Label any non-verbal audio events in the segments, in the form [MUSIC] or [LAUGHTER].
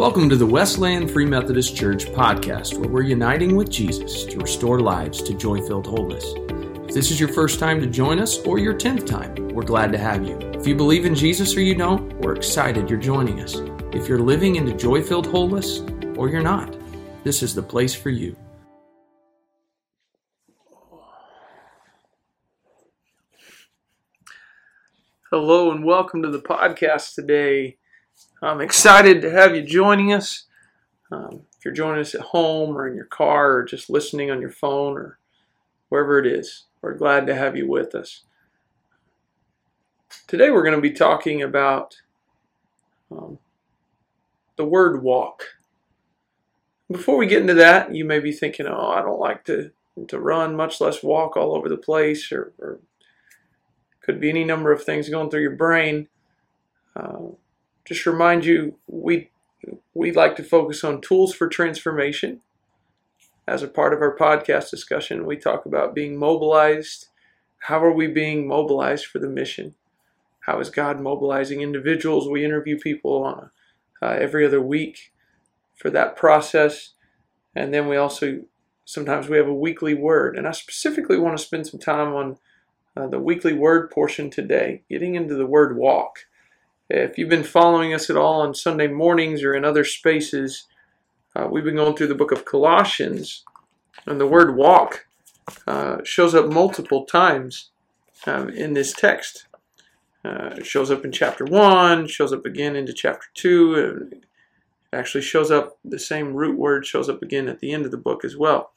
Welcome to the Westland Free Methodist Church podcast, where we're uniting with Jesus to restore lives to joy filled wholeness. If this is your first time to join us or your 10th time, we're glad to have you. If you believe in Jesus or you don't, we're excited you're joining us. If you're living into joy filled wholeness or you're not, this is the place for you. Hello and welcome to the podcast today. I'm excited to have you joining us. Um, if you're joining us at home or in your car or just listening on your phone or wherever it is, we're glad to have you with us. Today we're going to be talking about um, the word walk. Before we get into that, you may be thinking, oh, I don't like to, to run, much less walk all over the place, or, or could be any number of things going through your brain. Uh, just remind you, we we like to focus on tools for transformation. As a part of our podcast discussion, we talk about being mobilized. How are we being mobilized for the mission? How is God mobilizing individuals? We interview people on uh, every other week for that process, and then we also sometimes we have a weekly word. And I specifically want to spend some time on uh, the weekly word portion today, getting into the word walk. If you've been following us at all on Sunday mornings or in other spaces, uh, we've been going through the book of Colossians, and the word walk uh, shows up multiple times um, in this text. Uh, it shows up in chapter 1, shows up again into chapter 2. It actually shows up, the same root word shows up again at the end of the book as well.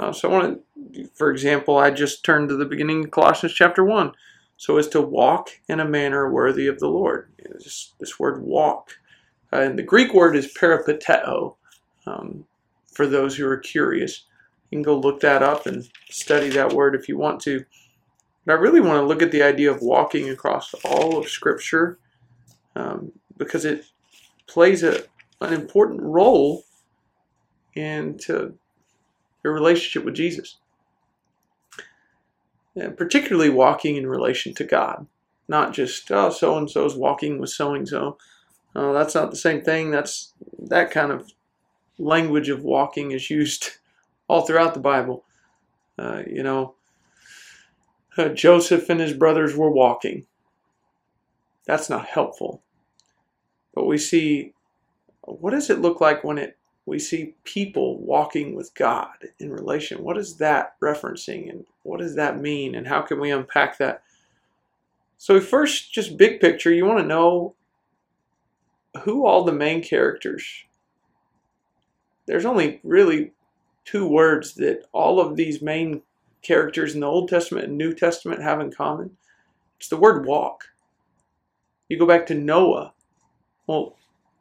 Uh, so I want to, for example, I just turned to the beginning of Colossians chapter 1 so as to walk in a manner worthy of the Lord. This, this word walk. Uh, and the Greek word is peripateo, um, for those who are curious. You can go look that up and study that word if you want to. But I really want to look at the idea of walking across all of Scripture um, because it plays a, an important role into your relationship with Jesus particularly walking in relation to God, not just oh so and so's walking with so and so. That's not the same thing. That's that kind of language of walking is used [LAUGHS] all throughout the Bible. Uh, you know, uh, Joseph and his brothers were walking. That's not helpful. But we see what does it look like when it we see people walking with God in relation. What is that referencing and what does that mean and how can we unpack that? So, first, just big picture, you want to know who all the main characters. There's only really two words that all of these main characters in the Old Testament and New Testament have in common. It's the word walk. You go back to Noah. Well,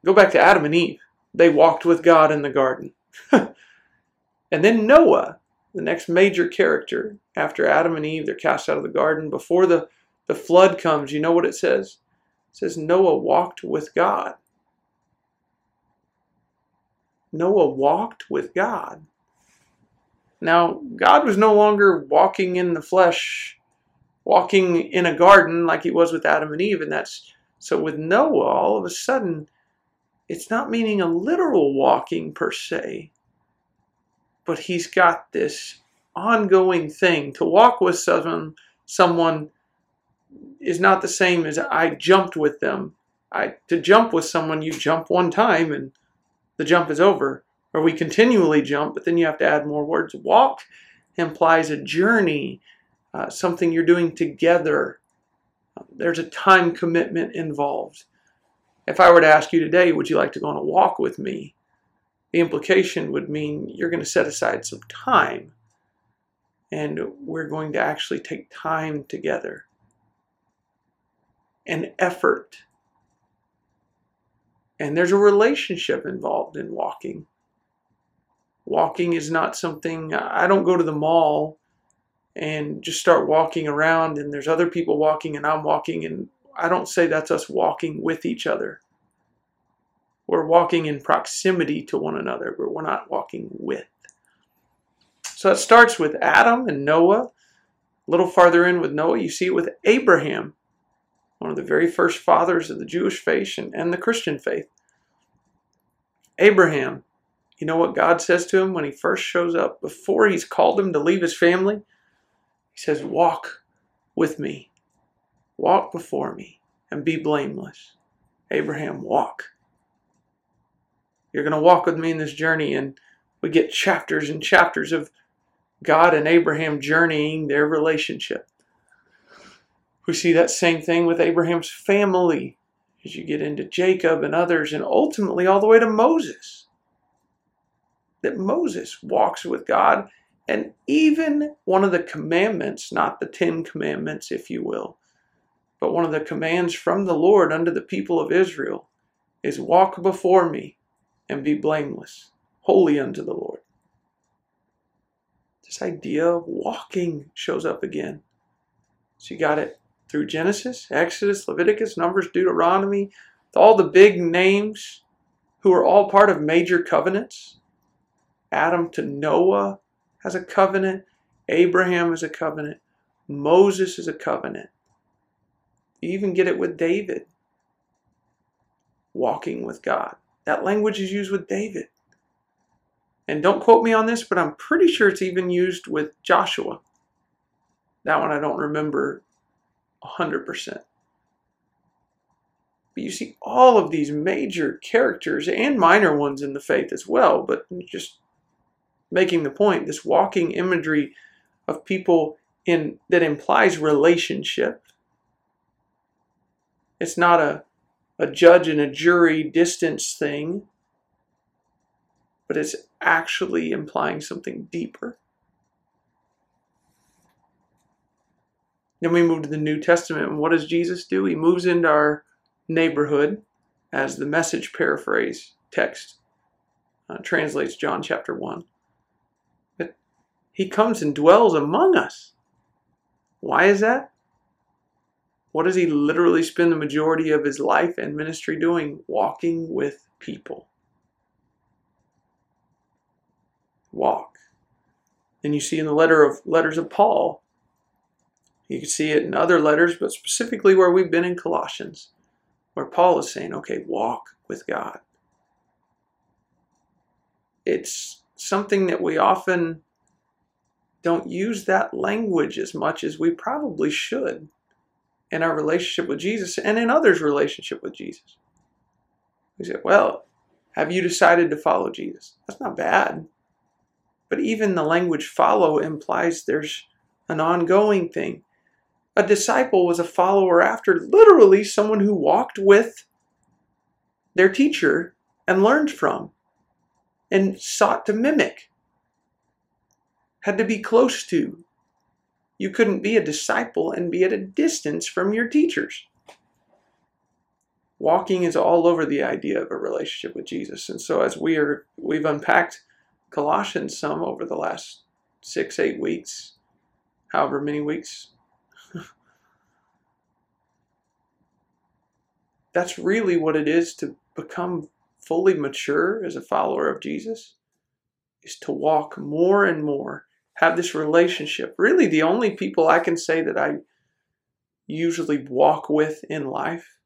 go back to Adam and Eve they walked with God in the garden. [LAUGHS] and then Noah, the next major character after Adam and Eve, they're cast out of the garden. Before the, the flood comes, you know what it says? It says Noah walked with God. Noah walked with God. Now, God was no longer walking in the flesh, walking in a garden like he was with Adam and Eve, and that's so with Noah, all of a sudden, it's not meaning a literal walking per se, but he's got this ongoing thing. To walk with someone, someone is not the same as I jumped with them. I to jump with someone, you jump one time and the jump is over. Or we continually jump, but then you have to add more words. Walk implies a journey, uh, something you're doing together. There's a time commitment involved. If I were to ask you today, would you like to go on a walk with me? The implication would mean you're going to set aside some time and we're going to actually take time together. An effort. And there's a relationship involved in walking. Walking is not something, I don't go to the mall and just start walking around and there's other people walking and I'm walking and I don't say that's us walking with each other. We're walking in proximity to one another, but we're not walking with. So it starts with Adam and Noah. A little farther in with Noah, you see it with Abraham, one of the very first fathers of the Jewish faith and, and the Christian faith. Abraham, you know what God says to him when he first shows up? Before he's called him to leave his family, he says, Walk with me, walk before me, and be blameless. Abraham, walk. You're going to walk with me in this journey. And we get chapters and chapters of God and Abraham journeying their relationship. We see that same thing with Abraham's family as you get into Jacob and others, and ultimately all the way to Moses. That Moses walks with God, and even one of the commandments, not the Ten Commandments, if you will, but one of the commands from the Lord unto the people of Israel is walk before me and be blameless, holy unto the Lord. This idea of walking shows up again. So you got it through Genesis, Exodus, Leviticus, Numbers, Deuteronomy, all the big names who are all part of major covenants. Adam to Noah has a covenant, Abraham is a covenant, Moses is a covenant. You even get it with David walking with God. That language is used with David. And don't quote me on this, but I'm pretty sure it's even used with Joshua. That one I don't remember 100%. But you see all of these major characters and minor ones in the faith as well, but just making the point this walking imagery of people in that implies relationship. It's not a, a judge and a jury distance thing, but it's actually implying something deeper. Then we move to the New Testament, and what does Jesus do? He moves into our neighborhood, as the message paraphrase text uh, translates John chapter 1. But he comes and dwells among us. Why is that? What does he literally spend the majority of his life and ministry doing? Walking with people. Walk. And you see in the letter of letters of Paul, you can see it in other letters, but specifically where we've been in Colossians, where Paul is saying, okay, walk with God. It's something that we often don't use that language as much as we probably should in our relationship with Jesus and in others' relationship with Jesus. We say, well, have you decided to follow Jesus? That's not bad. But even the language follow implies there's an ongoing thing. A disciple was a follower after literally someone who walked with their teacher and learned from and sought to mimic, had to be close to. You couldn't be a disciple and be at a distance from your teachers. Walking is all over the idea of a relationship with Jesus. And so as we are we've unpacked Colossians some over the last six, eight weeks, however many weeks [LAUGHS] that's really what it is to become fully mature as a follower of Jesus is to walk more and more have this relationship. Really the only people I can say that I usually walk with in life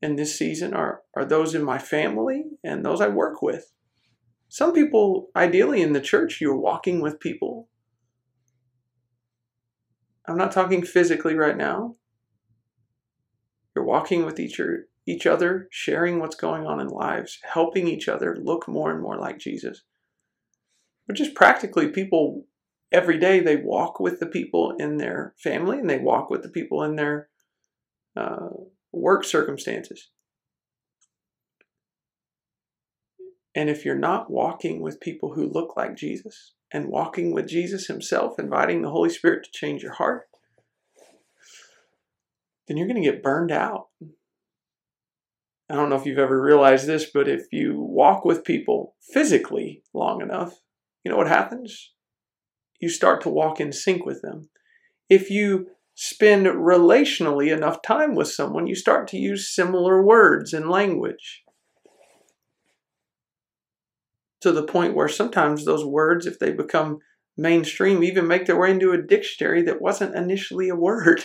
in this season are are those in my family and those I work with. Some people ideally in the church you're walking with people. I'm not talking physically right now. You're walking with each, each other, sharing what's going on in lives, helping each other look more and more like Jesus. But just practically, people every day they walk with the people in their family and they walk with the people in their uh, work circumstances. And if you're not walking with people who look like Jesus and walking with Jesus Himself, inviting the Holy Spirit to change your heart, then you're going to get burned out. I don't know if you've ever realized this, but if you walk with people physically long enough, you know what happens? You start to walk in sync with them. If you spend relationally enough time with someone, you start to use similar words and language. To the point where sometimes those words, if they become mainstream, even make their way into a dictionary that wasn't initially a word.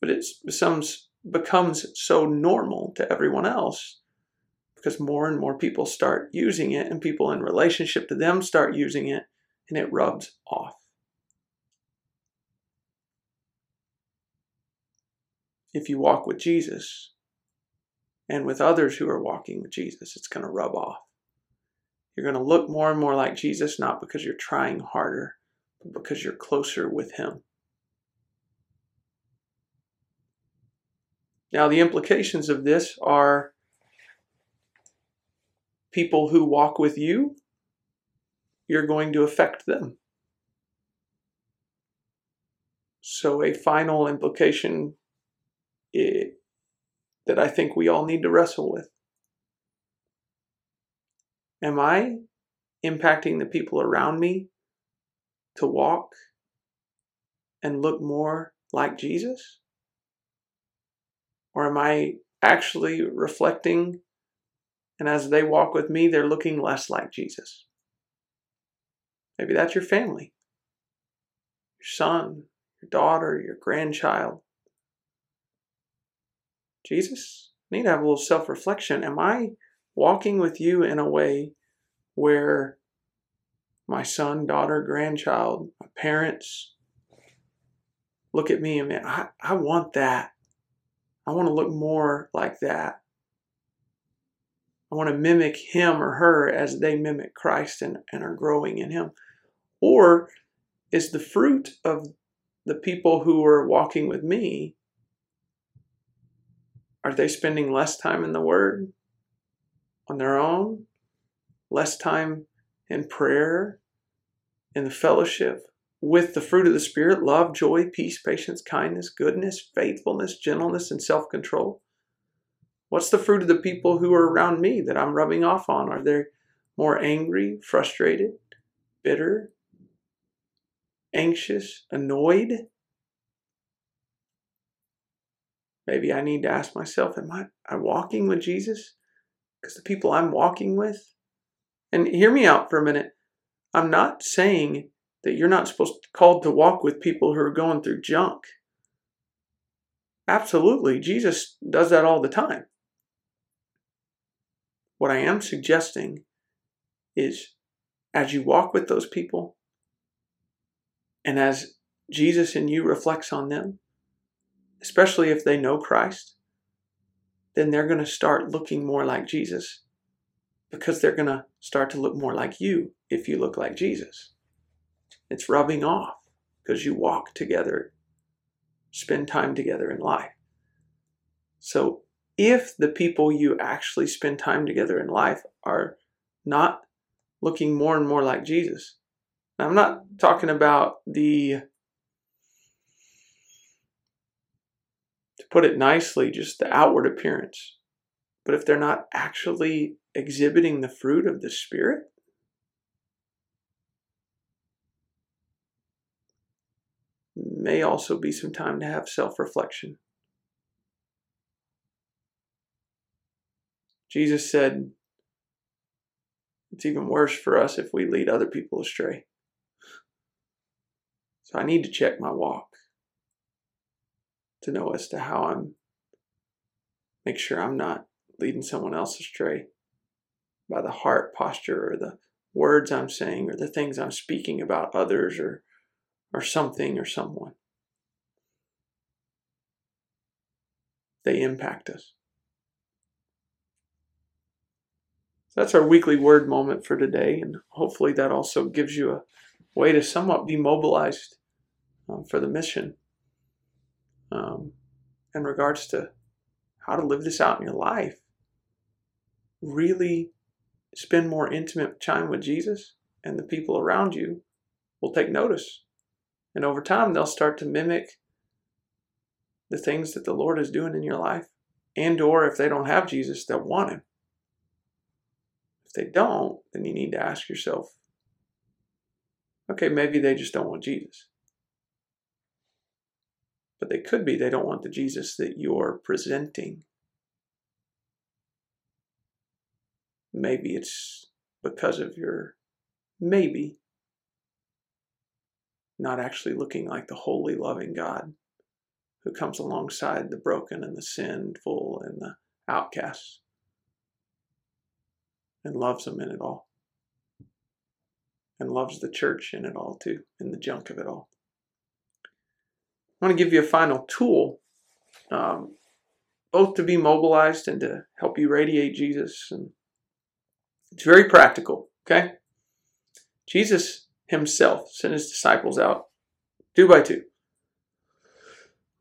but it becomes, becomes so normal to everyone else because more and more people start using it, and people in relationship to them start using it, and it rubs off. If you walk with Jesus and with others who are walking with Jesus, it's going to rub off. You're going to look more and more like Jesus, not because you're trying harder, but because you're closer with Him. Now, the implications of this are people who walk with you, you're going to affect them. So, a final implication it, that I think we all need to wrestle with. Am I impacting the people around me to walk and look more like Jesus? Or am I actually reflecting, and as they walk with me, they're looking less like Jesus? Maybe that's your family, your son, your daughter, your grandchild. Jesus, need to have a little self reflection. Am I walking with you in a way where my son, daughter, grandchild, my parents look at me and man, I, I want that. I want to look more like that. I want to mimic him or her as they mimic Christ and, and are growing in him. Or is the fruit of the people who are walking with me are they spending less time in the Word on their own? Less time in prayer, in the fellowship, with the fruit of the Spirit love, joy, peace, patience, kindness, goodness, faithfulness, gentleness, and self control? What's the fruit of the people who are around me that I'm rubbing off on? Are they more angry, frustrated, bitter, anxious, annoyed? Maybe I need to ask myself, am I, I walking with Jesus? Because the people I'm walking with, and hear me out for a minute. I'm not saying that you're not supposed to, called to walk with people who are going through junk. Absolutely, Jesus does that all the time. What I am suggesting is as you walk with those people and as Jesus in you reflects on them, especially if they know Christ, then they're going to start looking more like Jesus because they're going to start to look more like you if you look like Jesus. It's rubbing off because you walk together, spend time together in life. So, if the people you actually spend time together in life are not looking more and more like Jesus, I'm not talking about the to put it nicely, just the outward appearance. But if they're not actually exhibiting the fruit of the Spirit, may also be some time to have self reflection. Jesus said, It's even worse for us if we lead other people astray. So I need to check my walk to know as to how I'm make sure I'm not leading someone else astray by the heart posture or the words I'm saying or the things I'm speaking about others or or something or someone. They impact us. So that's our weekly word moment for today, and hopefully that also gives you a way to somewhat be mobilized um, for the mission um, in regards to how to live this out in your life. Really spend more intimate time with Jesus, and the people around you will take notice. And over time, they'll start to mimic the things that the Lord is doing in your life. And or if they don't have Jesus, they'll want him. If they don't, then you need to ask yourself, okay, maybe they just don't want Jesus. But they could be they don't want the Jesus that you're presenting. Maybe it's because of your, maybe, not actually looking like the holy, loving God who comes alongside the broken and the sinful and the outcasts. And loves them in it all. And loves the church in it all too, in the junk of it all. I want to give you a final tool, um, both to be mobilized and to help you radiate Jesus. And it's very practical, okay? Jesus himself sent his disciples out two by two.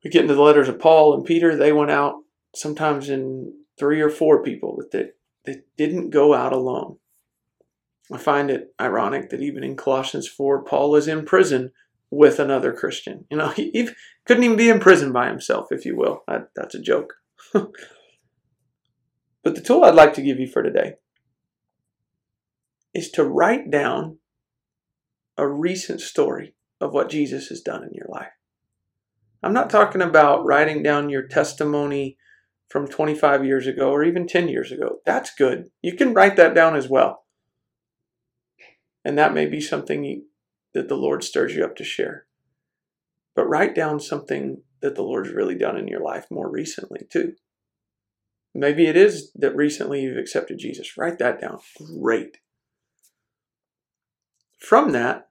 We get into the letters of Paul and Peter, they went out sometimes in three or four people that they, they didn't go out alone. I find it ironic that even in Colossians 4, Paul is in prison with another Christian. You know, [LAUGHS] he, he couldn't even be in prison by himself, if you will. That, that's a joke. [LAUGHS] but the tool I'd like to give you for today is to write down a recent story of what Jesus has done in your life. I'm not talking about writing down your testimony from 25 years ago or even 10 years ago. That's good. You can write that down as well. And that may be something that the Lord stirs you up to share. But write down something that the Lord's really done in your life more recently, too. Maybe it is that recently you've accepted Jesus. Write that down. Great. From that,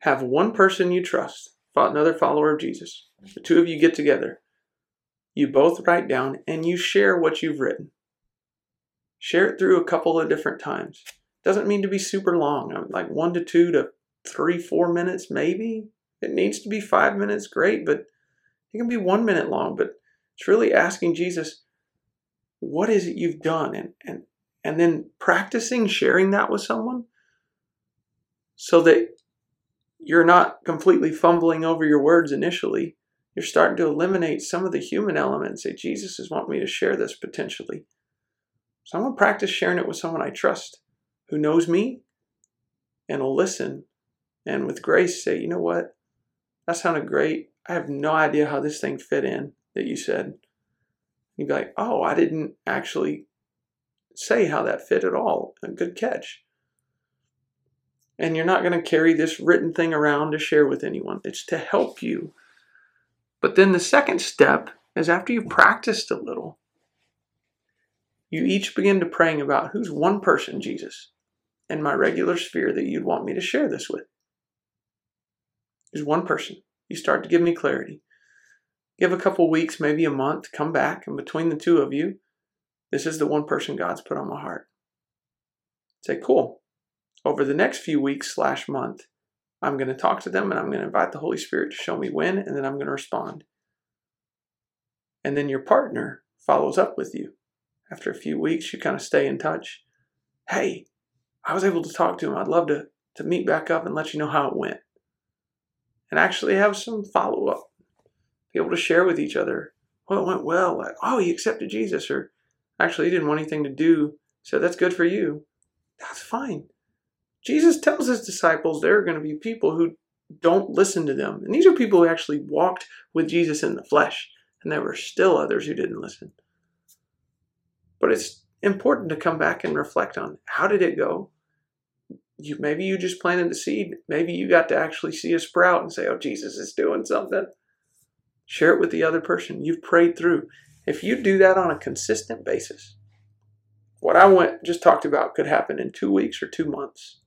have one person you trust, another follower of Jesus. The two of you get together. You both write down and you share what you've written. Share it through a couple of different times. Doesn't mean to be super long, um, like one to two to three, four minutes, maybe. It needs to be five minutes, great, but it can be one minute long. But it's really asking Jesus, what is it you've done? And, and, and then practicing sharing that with someone so that you're not completely fumbling over your words initially. You're starting to eliminate some of the human elements. Say, Jesus is wanting me to share this potentially. So I'm going to practice sharing it with someone I trust who knows me and will listen and with grace say, you know what? That sounded great. I have no idea how this thing fit in that you said. You'd be like, oh, I didn't actually say how that fit at all. A good catch and you're not going to carry this written thing around to share with anyone. It's to help you. But then the second step is after you've practiced a little, you each begin to praying about who's one person, Jesus, in my regular sphere that you'd want me to share this with. There's one person. You start to give me clarity. Give a couple weeks, maybe a month, come back, and between the two of you, this is the one person God's put on my heart. Say, cool over the next few weeks slash month, I'm going to talk to them and I'm going to invite the Holy Spirit to show me when, and then I'm going to respond. And then your partner follows up with you. After a few weeks, you kind of stay in touch. Hey, I was able to talk to him. I'd love to, to meet back up and let you know how it went. And actually have some follow up. Be able to share with each other. Well, it went well. Like, oh, he accepted Jesus. Or actually, he didn't want anything to do. So that's good for you. That's fine. Jesus tells his disciples there are going to be people who don't listen to them. And these are people who actually walked with Jesus in the flesh. And there were still others who didn't listen. But it's important to come back and reflect on how did it go? You, maybe you just planted the seed. Maybe you got to actually see a sprout and say, oh, Jesus is doing something. Share it with the other person. You've prayed through. If you do that on a consistent basis, what I went just talked about could happen in two weeks or two months.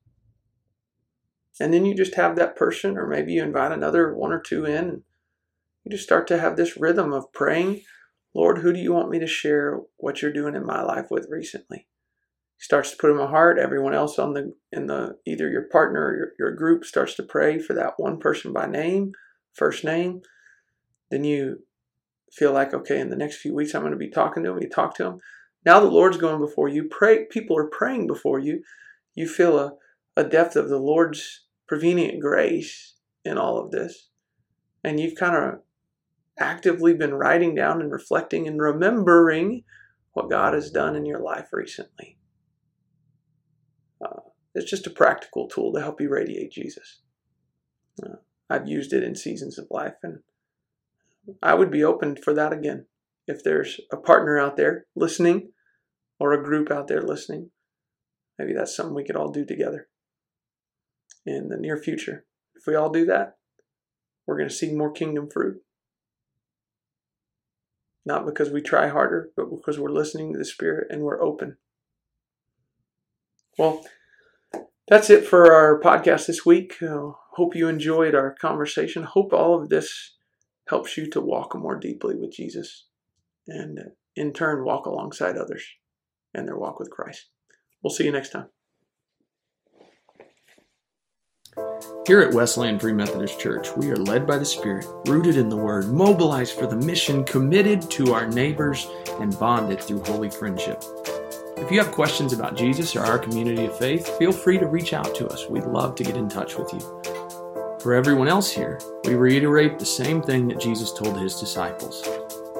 And then you just have that person, or maybe you invite another one or two in. And you just start to have this rhythm of praying, Lord, who do you want me to share what you're doing in my life with recently? He starts to put in my heart. Everyone else on the in the either your partner or your, your group starts to pray for that one person by name, first name. Then you feel like, okay, in the next few weeks I'm going to be talking to him. You talk to him. Now the Lord's going before you. Pray. People are praying before you. You feel a, a depth of the Lord's prevenient grace in all of this. And you've kind of actively been writing down and reflecting and remembering what God has done in your life recently. Uh, it's just a practical tool to help you radiate Jesus. Uh, I've used it in seasons of life, and I would be open for that again. If there's a partner out there listening or a group out there listening, maybe that's something we could all do together in the near future. If we all do that, we're going to see more kingdom fruit. Not because we try harder, but because we're listening to the Spirit and we're open. Well, that's it for our podcast this week. Uh, hope you enjoyed our conversation. Hope all of this helps you to walk more deeply with Jesus and in turn walk alongside others and their walk with Christ. We'll see you next time. Here at Westland Free Methodist Church, we are led by the Spirit, rooted in the Word, mobilized for the mission, committed to our neighbors, and bonded through holy friendship. If you have questions about Jesus or our community of faith, feel free to reach out to us. We'd love to get in touch with you. For everyone else here, we reiterate the same thing that Jesus told his disciples.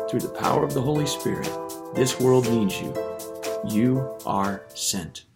Through the power of the Holy Spirit, this world needs you. You are sent.